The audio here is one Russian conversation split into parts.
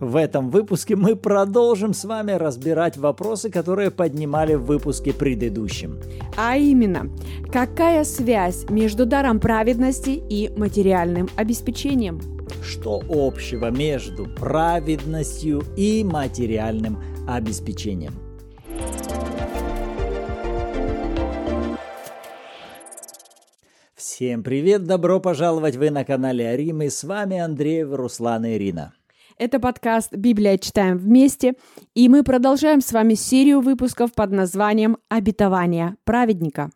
В этом выпуске мы продолжим с вами разбирать вопросы, которые поднимали в выпуске предыдущем. А именно, какая связь между даром праведности и материальным обеспечением? Что общего между праведностью и материальным обеспечением? Всем привет, добро пожаловать вы на канале Арим, и с вами Андрей, Руслан и Ирина. Это подкаст «Библия читаем вместе», и мы продолжаем с вами серию выпусков под названием «Обетование праведника».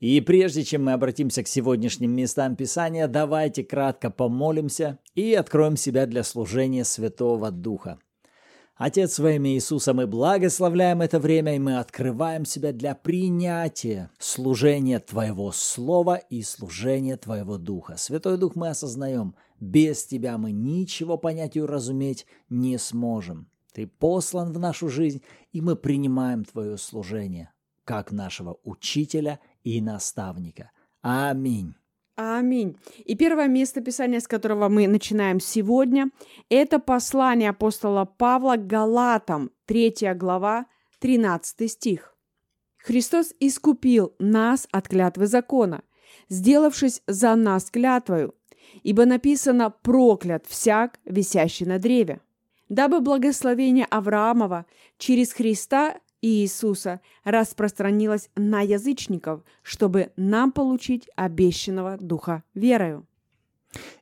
И прежде чем мы обратимся к сегодняшним местам Писания, давайте кратко помолимся и откроем себя для служения Святого Духа. Отец, во имя Иисуса мы благословляем это время, и мы открываем себя для принятия служения Твоего Слова и служения Твоего Духа. Святой Дух мы осознаем, без Тебя мы ничего понять и уразуметь не сможем. Ты послан в нашу жизнь, и мы принимаем Твое служение, как нашего учителя и наставника. Аминь. Аминь. И первое место Писания, с которого мы начинаем сегодня, это послание апостола Павла Галатам, 3 глава, 13 стих. Христос искупил нас от клятвы закона, сделавшись за нас клятвою, ибо написано «проклят всяк, висящий на древе». Дабы благословение Авраамова через Христа Иисуса распространилась на язычников, чтобы нам получить обещанного Духа верою.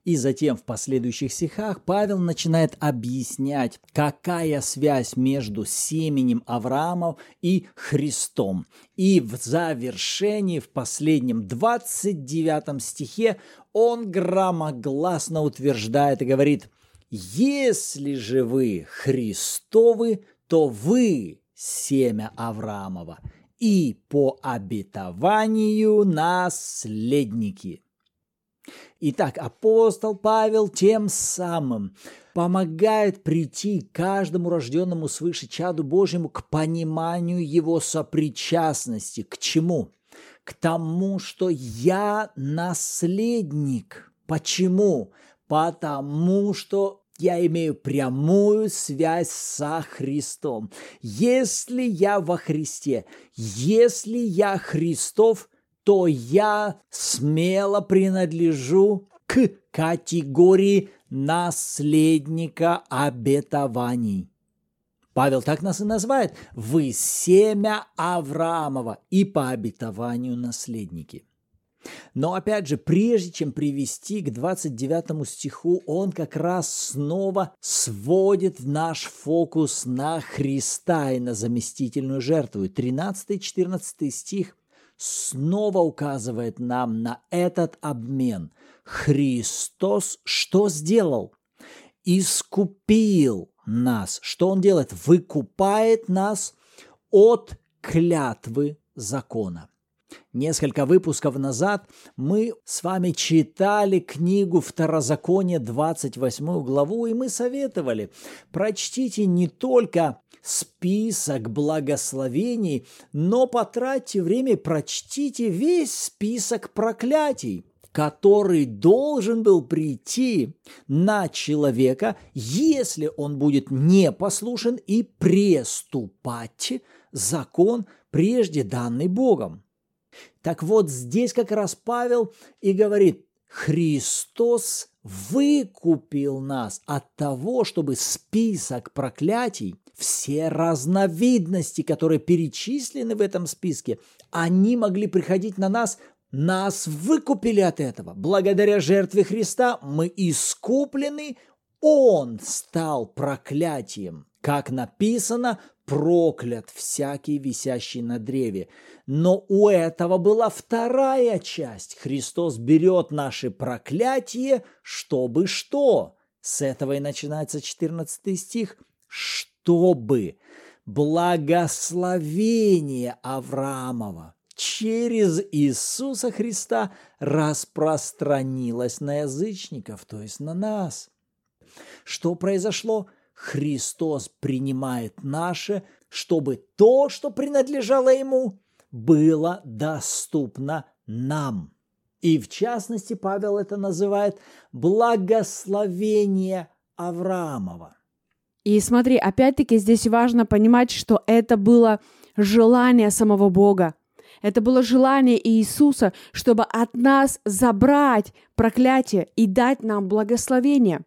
И затем в последующих стихах Павел начинает объяснять, какая связь между семенем Авраамов и Христом. И в завершении, в последнем 29 стихе, он громогласно утверждает и говорит, «Если же вы Христовы, то вы семя Авраамова, и по обетованию наследники. Итак, апостол Павел тем самым помогает прийти каждому рожденному свыше чаду Божьему к пониманию его сопричастности. К чему? К тому, что я наследник. Почему? Потому что я имею прямую связь со Христом. Если я во Христе, если я Христов, то я смело принадлежу к категории наследника обетований. Павел так нас и называет. Вы семя Авраамова и по обетованию наследники. Но опять же, прежде чем привести к 29 стиху, он как раз снова сводит наш фокус на Христа и на заместительную жертву. 13-14 стих снова указывает нам на этот обмен. Христос что сделал? Искупил нас. Что он делает? Выкупает нас от клятвы закона. Несколько выпусков назад мы с вами читали книгу Второзаконие, 28 главу, и мы советовали, прочтите не только список благословений, но потратьте время, прочтите весь список проклятий который должен был прийти на человека, если он будет непослушен и преступать закон, прежде данный Богом. Так вот, здесь как раз Павел и говорит, Христос выкупил нас от того, чтобы список проклятий, все разновидности, которые перечислены в этом списке, они могли приходить на нас нас выкупили от этого. Благодаря жертве Христа мы искуплены, Он стал проклятием. Как написано, проклят всякий висящий на древе. Но у этого была вторая часть. Христос берет наши проклятия, чтобы что? С этого и начинается 14 стих. Чтобы благословение Авраамова через Иисуса Христа распространилось на язычников, то есть на нас. Что произошло? Христос принимает наше, чтобы то, что принадлежало Ему, было доступно нам. И в частности Павел это называет благословение Авраамова. И смотри, опять-таки здесь важно понимать, что это было желание самого Бога. Это было желание Иисуса, чтобы от нас забрать проклятие и дать нам благословение.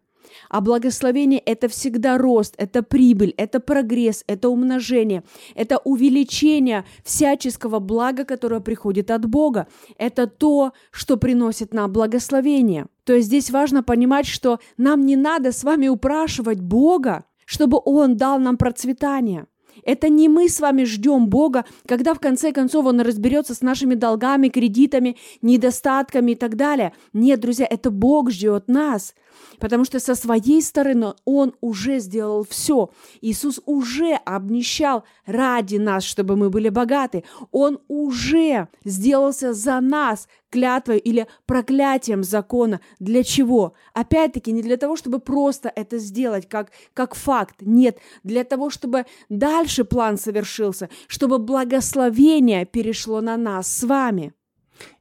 А благословение – это всегда рост, это прибыль, это прогресс, это умножение, это увеличение всяческого блага, которое приходит от Бога. Это то, что приносит нам благословение. То есть здесь важно понимать, что нам не надо с вами упрашивать Бога, чтобы Он дал нам процветание. Это не мы с вами ждем Бога, когда в конце концов Он разберется с нашими долгами, кредитами, недостатками и так далее. Нет, друзья, это Бог ждет нас. Потому что со своей стороны Он уже сделал все. Иисус уже обнищал ради нас, чтобы мы были богаты. Он уже сделался за нас клятвой или проклятием закона. Для чего? Опять-таки, не для того, чтобы просто это сделать как, как факт. Нет, для того, чтобы дальше план совершился, чтобы благословение перешло на нас с вами.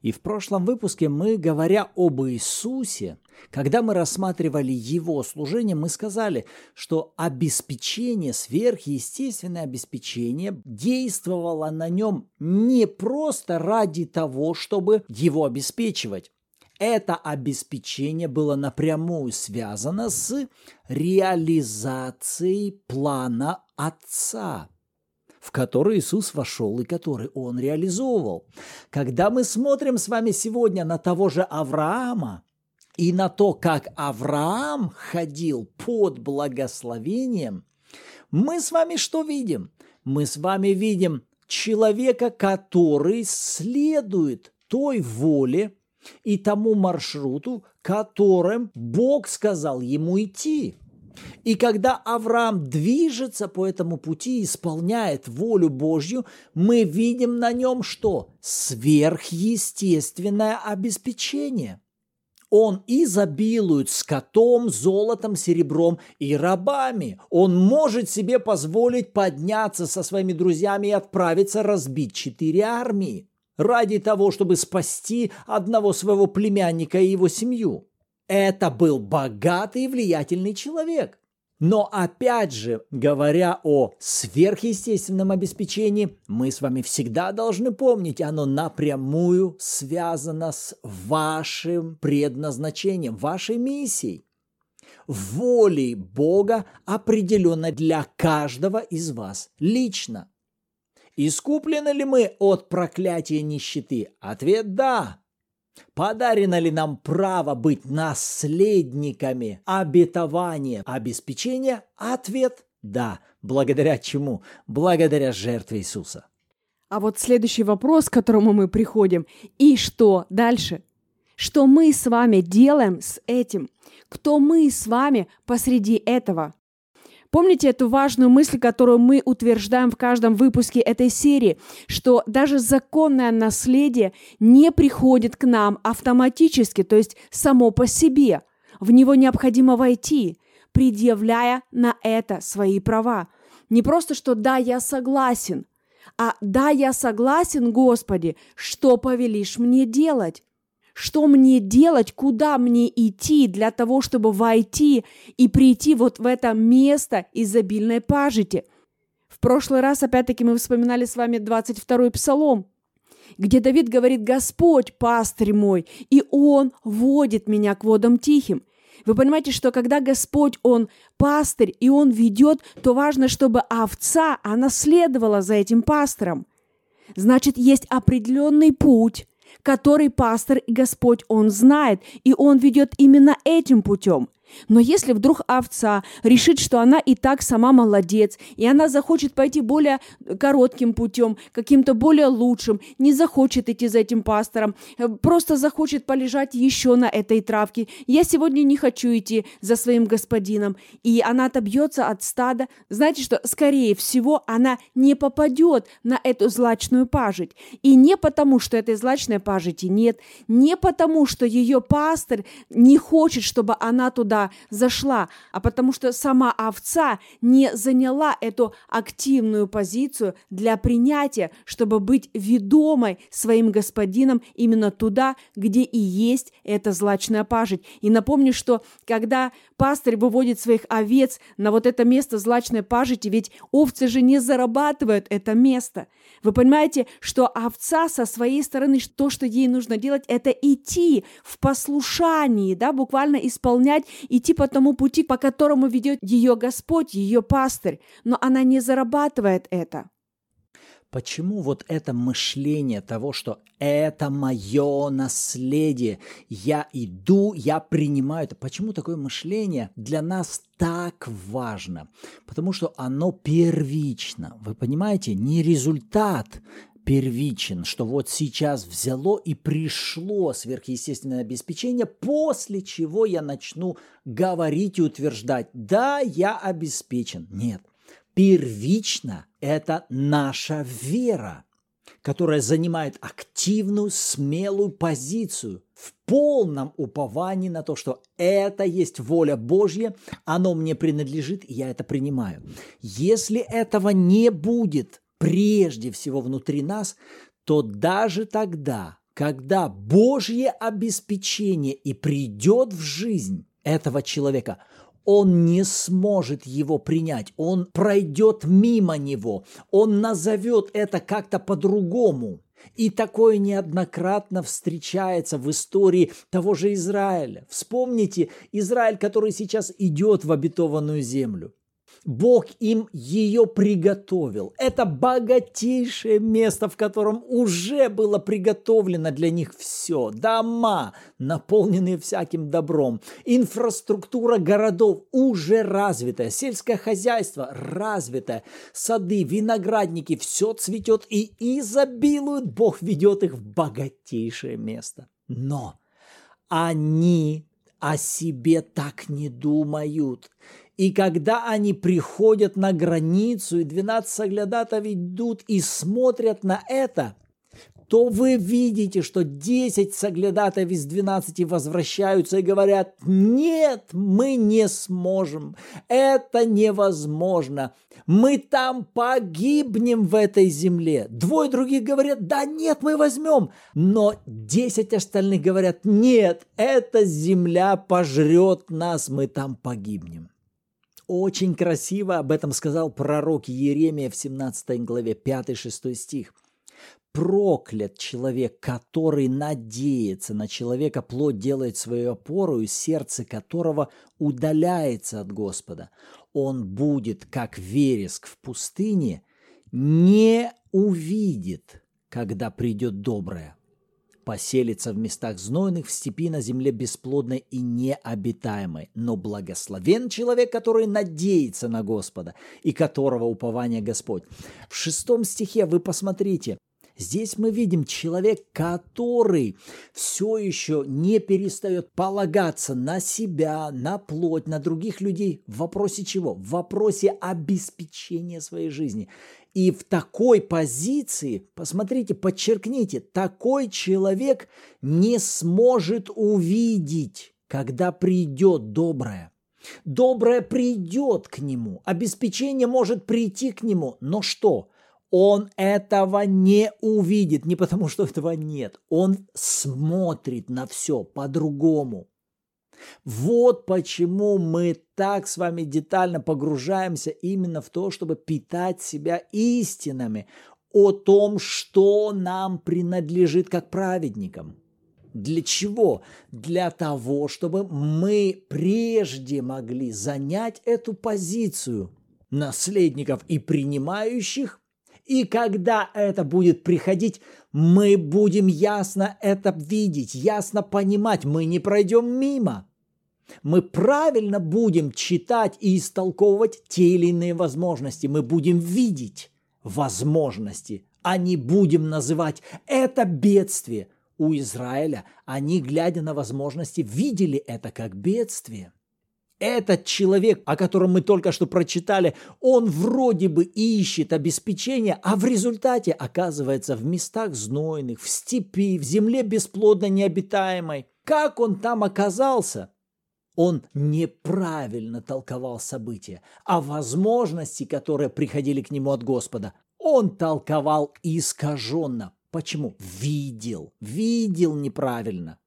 И в прошлом выпуске мы, говоря об Иисусе, когда мы рассматривали его служение, мы сказали, что обеспечение, сверхъестественное обеспечение действовало на нем не просто ради того, чтобы его обеспечивать. Это обеспечение было напрямую связано с реализацией плана Отца – в который Иисус вошел и который Он реализовывал. Когда мы смотрим с вами сегодня на того же Авраама и на то, как Авраам ходил под благословением, мы с вами что видим? Мы с вами видим человека, который следует той воле и тому маршруту, которым Бог сказал ему идти. И когда Авраам движется по этому пути, исполняет волю Божью, мы видим на нем что? Сверхъестественное обеспечение. Он изобилует скотом, золотом, серебром и рабами. Он может себе позволить подняться со своими друзьями и отправиться разбить четыре армии ради того, чтобы спасти одного своего племянника и его семью. Это был богатый и влиятельный человек. Но опять же, говоря о сверхъестественном обеспечении, мы с вами всегда должны помнить, оно напрямую связано с вашим предназначением, вашей миссией. Волей Бога определенно для каждого из вас лично. Искуплены ли мы от проклятия нищеты? Ответ – да. Подарено ли нам право быть наследниками обетования, обеспечения? Ответ – да. Благодаря чему? Благодаря жертве Иисуса. А вот следующий вопрос, к которому мы приходим. И что дальше? Что мы с вами делаем с этим? Кто мы с вами посреди этого? Помните эту важную мысль, которую мы утверждаем в каждом выпуске этой серии, что даже законное наследие не приходит к нам автоматически, то есть само по себе. В него необходимо войти, предъявляя на это свои права. Не просто, что «да, я согласен», а «да, я согласен, Господи, что повелишь мне делать?» Что мне делать, куда мне идти для того, чтобы войти и прийти вот в это место изобильной пажити? В прошлый раз, опять-таки, мы вспоминали с вами 22-й псалом, где Давид говорит «Господь, пастырь мой, и Он водит меня к водам тихим». Вы понимаете, что когда Господь, Он пастырь, и Он ведет, то важно, чтобы овца, она следовала за этим пастором. Значит, есть определенный путь, который пастор и Господь Он знает, и Он ведет именно этим путем. Но если вдруг овца решит, что она и так сама молодец, и она захочет пойти более коротким путем, каким-то более лучшим, не захочет идти за этим пастором, э, просто захочет полежать еще на этой травке, я сегодня не хочу идти за своим господином, и она отобьется от стада, знаете что, скорее всего, она не попадет на эту злачную пажить. И не потому, что этой злачной пажити нет, не потому, что ее пастор не хочет, чтобы она туда туда зашла, а потому что сама овца не заняла эту активную позицию для принятия, чтобы быть ведомой своим господином именно туда, где и есть эта злачная пажить. И напомню, что когда пастырь выводит своих овец на вот это место злачной пажити, ведь овцы же не зарабатывают это место. Вы понимаете, что овца со своей стороны, то, что ей нужно делать, это идти в послушании, да, буквально исполнять, идти по тому пути, по которому ведет ее Господь, ее пастырь. Но она не зарабатывает это. Почему вот это мышление того, что это мое наследие, я иду, я принимаю это, почему такое мышление для нас так важно? Потому что оно первично. Вы понимаете, не результат первичен, что вот сейчас взяло и пришло сверхъестественное обеспечение, после чего я начну говорить и утверждать, да, я обеспечен. Нет, первично это наша вера, которая занимает активную, смелую позицию в полном уповании на то, что это есть воля Божья, оно мне принадлежит, и я это принимаю. Если этого не будет прежде всего внутри нас, то даже тогда, когда Божье обеспечение и придет в жизнь этого человека – он не сможет его принять, он пройдет мимо него, он назовет это как-то по-другому. И такое неоднократно встречается в истории того же Израиля. Вспомните Израиль, который сейчас идет в обетованную землю. Бог им ее приготовил. Это богатейшее место, в котором уже было приготовлено для них все. Дома, наполненные всяким добром. Инфраструктура городов уже развитая. Сельское хозяйство развитое. Сады, виноградники, все цветет и изобилует. Бог ведет их в богатейшее место. Но они о себе так не думают. И когда они приходят на границу, и 12 соглядатов идут и смотрят на это, то вы видите, что 10 соглядатов из 12 возвращаются и говорят, нет, мы не сможем, это невозможно, мы там погибнем в этой земле. Двое других говорят, да нет, мы возьмем. Но 10 остальных говорят, нет, эта земля пожрет нас, мы там погибнем. Очень красиво об этом сказал пророк Еремия в 17 главе, 5-6 стих. Проклят человек, который надеется на человека, плоть делает свою опору, и сердце которого удаляется от Господа. Он будет, как вереск в пустыне, не увидит, когда придет доброе поселится в местах знойных, в степи на земле бесплодной и необитаемой. Но благословен человек, который надеется на Господа и которого упование Господь. В шестом стихе вы посмотрите, Здесь мы видим человек, который все еще не перестает полагаться на себя, на плоть, на других людей. В вопросе чего? В вопросе обеспечения своей жизни. И в такой позиции, посмотрите, подчеркните, такой человек не сможет увидеть, когда придет доброе. Доброе придет к нему, обеспечение может прийти к нему, но что? Он этого не увидит, не потому что этого нет. Он смотрит на все по-другому. Вот почему мы так с вами детально погружаемся именно в то, чтобы питать себя истинами о том, что нам принадлежит как праведникам. Для чего? Для того, чтобы мы прежде могли занять эту позицию наследников и принимающих, и когда это будет приходить, мы будем ясно это видеть, ясно понимать, мы не пройдем мимо мы правильно будем читать и истолковывать те или иные возможности. Мы будем видеть возможности, а не будем называть это бедствие. У Израиля они, глядя на возможности, видели это как бедствие. Этот человек, о котором мы только что прочитали, он вроде бы ищет обеспечение, а в результате оказывается в местах знойных, в степи, в земле бесплодно необитаемой. Как он там оказался? Он неправильно толковал события, а возможности, которые приходили к нему от Господа, он толковал искаженно. Почему? Видел, видел неправильно.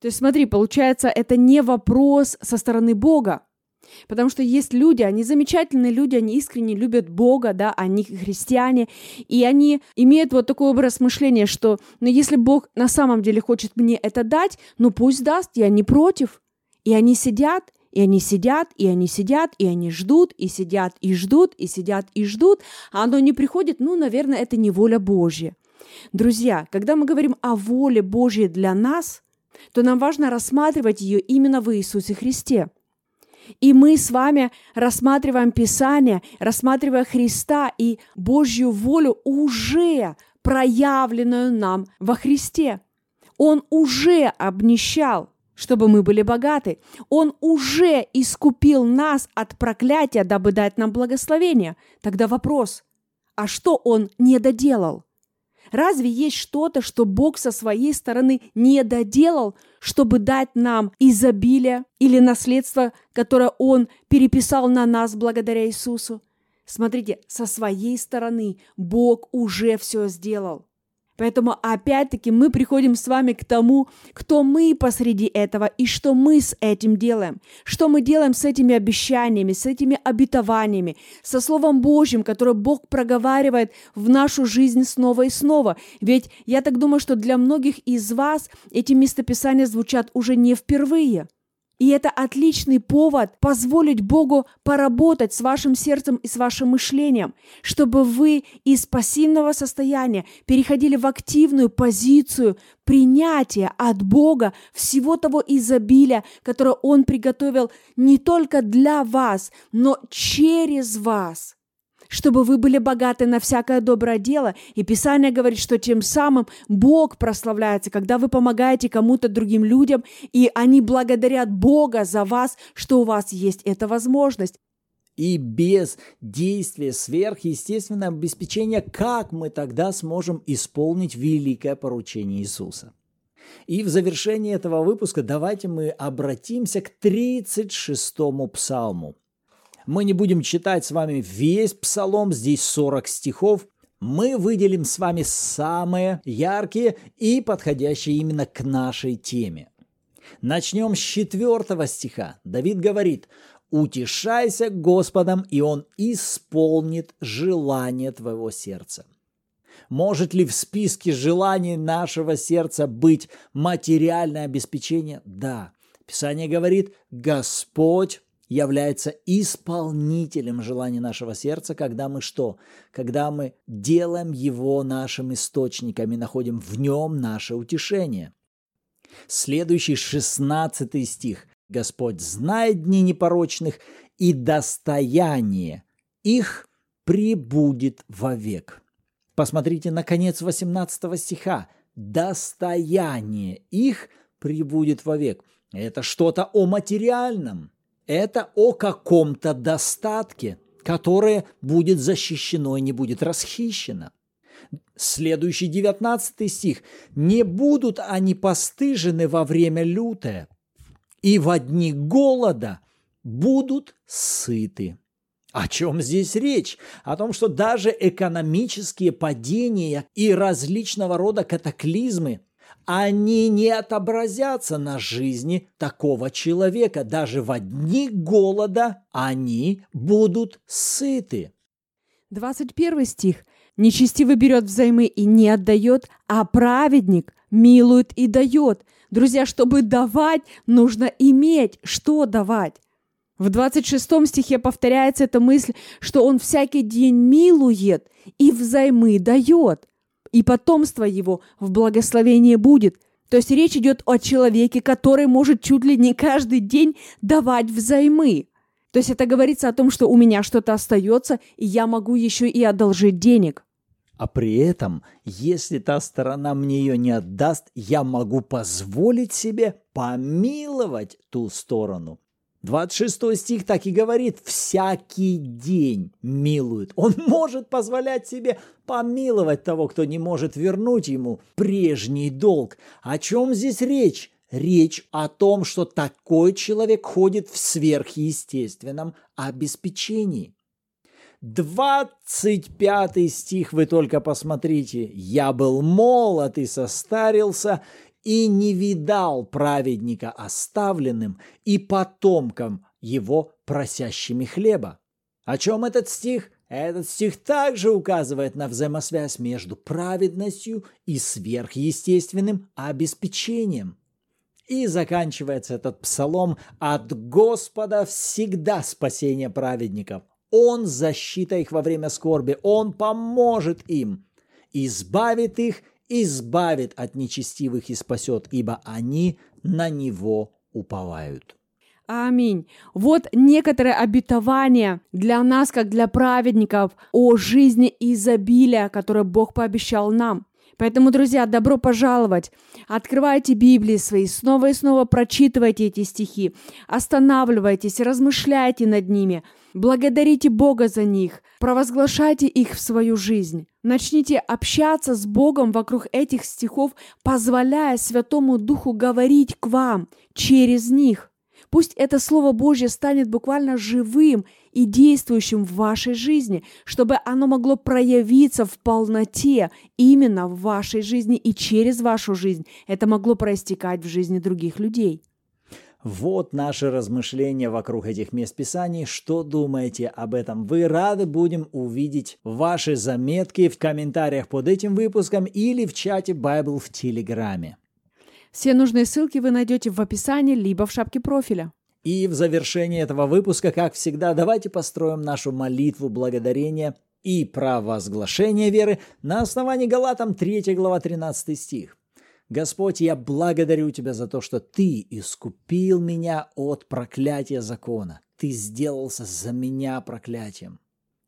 То есть смотри, получается, это не вопрос со стороны Бога, Потому что есть люди, они замечательные люди, они искренне любят Бога, да, они христиане, и они имеют вот такой образ мышления, что, ну, если Бог на самом деле хочет мне это дать, ну, пусть даст, я не против. И они сидят, и они сидят, и они сидят, и они ждут, и сидят, и ждут, и сидят, и ждут, а оно не приходит, ну, наверное, это не воля Божья. Друзья, когда мы говорим о воле Божьей для нас, то нам важно рассматривать ее именно в Иисусе Христе. И мы с вами рассматриваем Писание, рассматривая Христа и Божью волю уже проявленную нам во Христе. Он уже обнищал, чтобы мы были богаты. Он уже искупил нас от проклятия, дабы дать нам благословение. Тогда вопрос, а что он не доделал? Разве есть что-то, что Бог со своей стороны не доделал, чтобы дать нам изобилие или наследство, которое Он переписал на нас благодаря Иисусу? Смотрите, со своей стороны Бог уже все сделал. Поэтому опять-таки мы приходим с вами к тому, кто мы посреди этого и что мы с этим делаем. Что мы делаем с этими обещаниями, с этими обетованиями, со Словом Божьим, которое Бог проговаривает в нашу жизнь снова и снова. Ведь я так думаю, что для многих из вас эти местописания звучат уже не впервые – и это отличный повод позволить Богу поработать с вашим сердцем и с вашим мышлением, чтобы вы из пассивного состояния переходили в активную позицию принятия от Бога всего того изобилия, которое Он приготовил не только для вас, но через вас чтобы вы были богаты на всякое доброе дело. И Писание говорит, что тем самым Бог прославляется, когда вы помогаете кому-то другим людям, и они благодарят Бога за вас, что у вас есть эта возможность. И без действия сверхъестественного обеспечения, как мы тогда сможем исполнить великое поручение Иисуса? И в завершении этого выпуска давайте мы обратимся к 36-му псалму. Мы не будем читать с вами весь псалом, здесь 40 стихов. Мы выделим с вами самые яркие и подходящие именно к нашей теме. Начнем с четвертого стиха. Давид говорит, «Утешайся Господом, и Он исполнит желание твоего сердца». Может ли в списке желаний нашего сердца быть материальное обеспечение? Да. Писание говорит, Господь является исполнителем желаний нашего сердца, когда мы что? Когда мы делаем его нашим источником и находим в нем наше утешение. Следующий шестнадцатый стих. Господь знает дни непорочных, и достояние их прибудет вовек. Посмотрите на конец 18 стиха. Достояние их прибудет вовек. Это что-то о материальном – это о каком-то достатке, которое будет защищено и не будет расхищено. Следующий 19 стих. «Не будут они постыжены во время лютое, и в дни голода будут сыты». О чем здесь речь? О том, что даже экономические падения и различного рода катаклизмы они не отобразятся на жизни такого человека. Даже в дни голода они будут сыты. 21 стих. Нечестивый берет взаймы и не отдает, а праведник милует и дает. Друзья, чтобы давать, нужно иметь, что давать. В 26 стихе повторяется эта мысль, что он всякий день милует и взаймы дает и потомство его в благословении будет. То есть речь идет о человеке, который может чуть ли не каждый день давать взаймы. То есть это говорится о том, что у меня что-то остается, и я могу еще и одолжить денег. А при этом, если та сторона мне ее не отдаст, я могу позволить себе помиловать ту сторону. 26 стих так и говорит, всякий день милует. Он может позволять себе помиловать того, кто не может вернуть ему прежний долг. О чем здесь речь? речь о том, что такой человек ходит в сверхъестественном обеспечении. 25 стих вы только посмотрите. «Я был молод и состарился, и не видал праведника оставленным и потомкам его просящими хлеба». О чем этот стих? Этот стих также указывает на взаимосвязь между праведностью и сверхъестественным обеспечением. И заканчивается этот псалом «От Господа всегда спасение праведников». Он защита их во время скорби, Он поможет им, избавит их, избавит от нечестивых и спасет, ибо они на Него уповают. Аминь. Вот некоторые обетования для нас, как для праведников, о жизни изобилия, которое Бог пообещал нам. Поэтому, друзья, добро пожаловать. Открывайте Библии свои, снова и снова прочитывайте эти стихи, останавливайтесь, размышляйте над ними, благодарите Бога за них, провозглашайте их в свою жизнь. Начните общаться с Богом вокруг этих стихов, позволяя Святому Духу говорить к вам через них. Пусть это Слово Божье станет буквально живым и действующим в вашей жизни, чтобы оно могло проявиться в полноте именно в вашей жизни и через вашу жизнь. Это могло проистекать в жизни других людей. Вот наши размышления вокруг этих мест Писаний. Что думаете об этом? Вы рады будем увидеть ваши заметки в комментариях под этим выпуском или в чате Bible в Телеграме. Все нужные ссылки вы найдете в описании либо в шапке профиля. И в завершении этого выпуска, как всегда, давайте построим нашу молитву благодарения и провозглашения веры на основании Галатам 3 глава 13 стих. Господь, я благодарю Тебя за то, что Ты искупил меня от проклятия закона. Ты сделался за меня проклятием.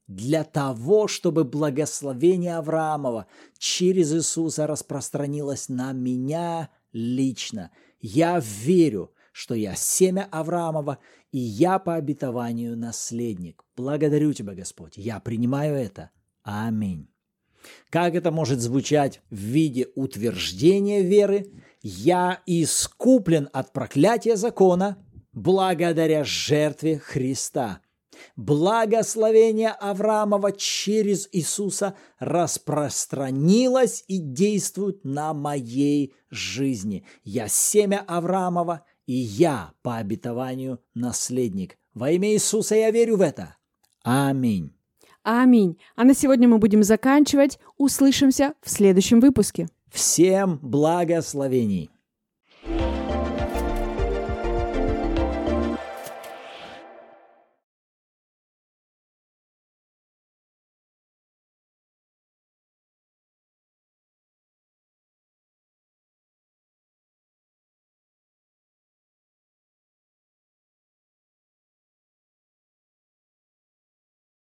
Для того, чтобы благословение Авраамова через Иисуса распространилось на меня лично. Я верю, что я семя Авраамова, и я по обетованию наследник. Благодарю Тебя, Господь. Я принимаю это. Аминь. Как это может звучать в виде утверждения веры? Я искуплен от проклятия закона благодаря жертве Христа – Благословение Авраамова через Иисуса распространилось и действует на моей жизни. Я семя Авраамова, и я по обетованию наследник. Во имя Иисуса я верю в это. Аминь. Аминь. А на сегодня мы будем заканчивать. Услышимся в следующем выпуске. Всем благословений.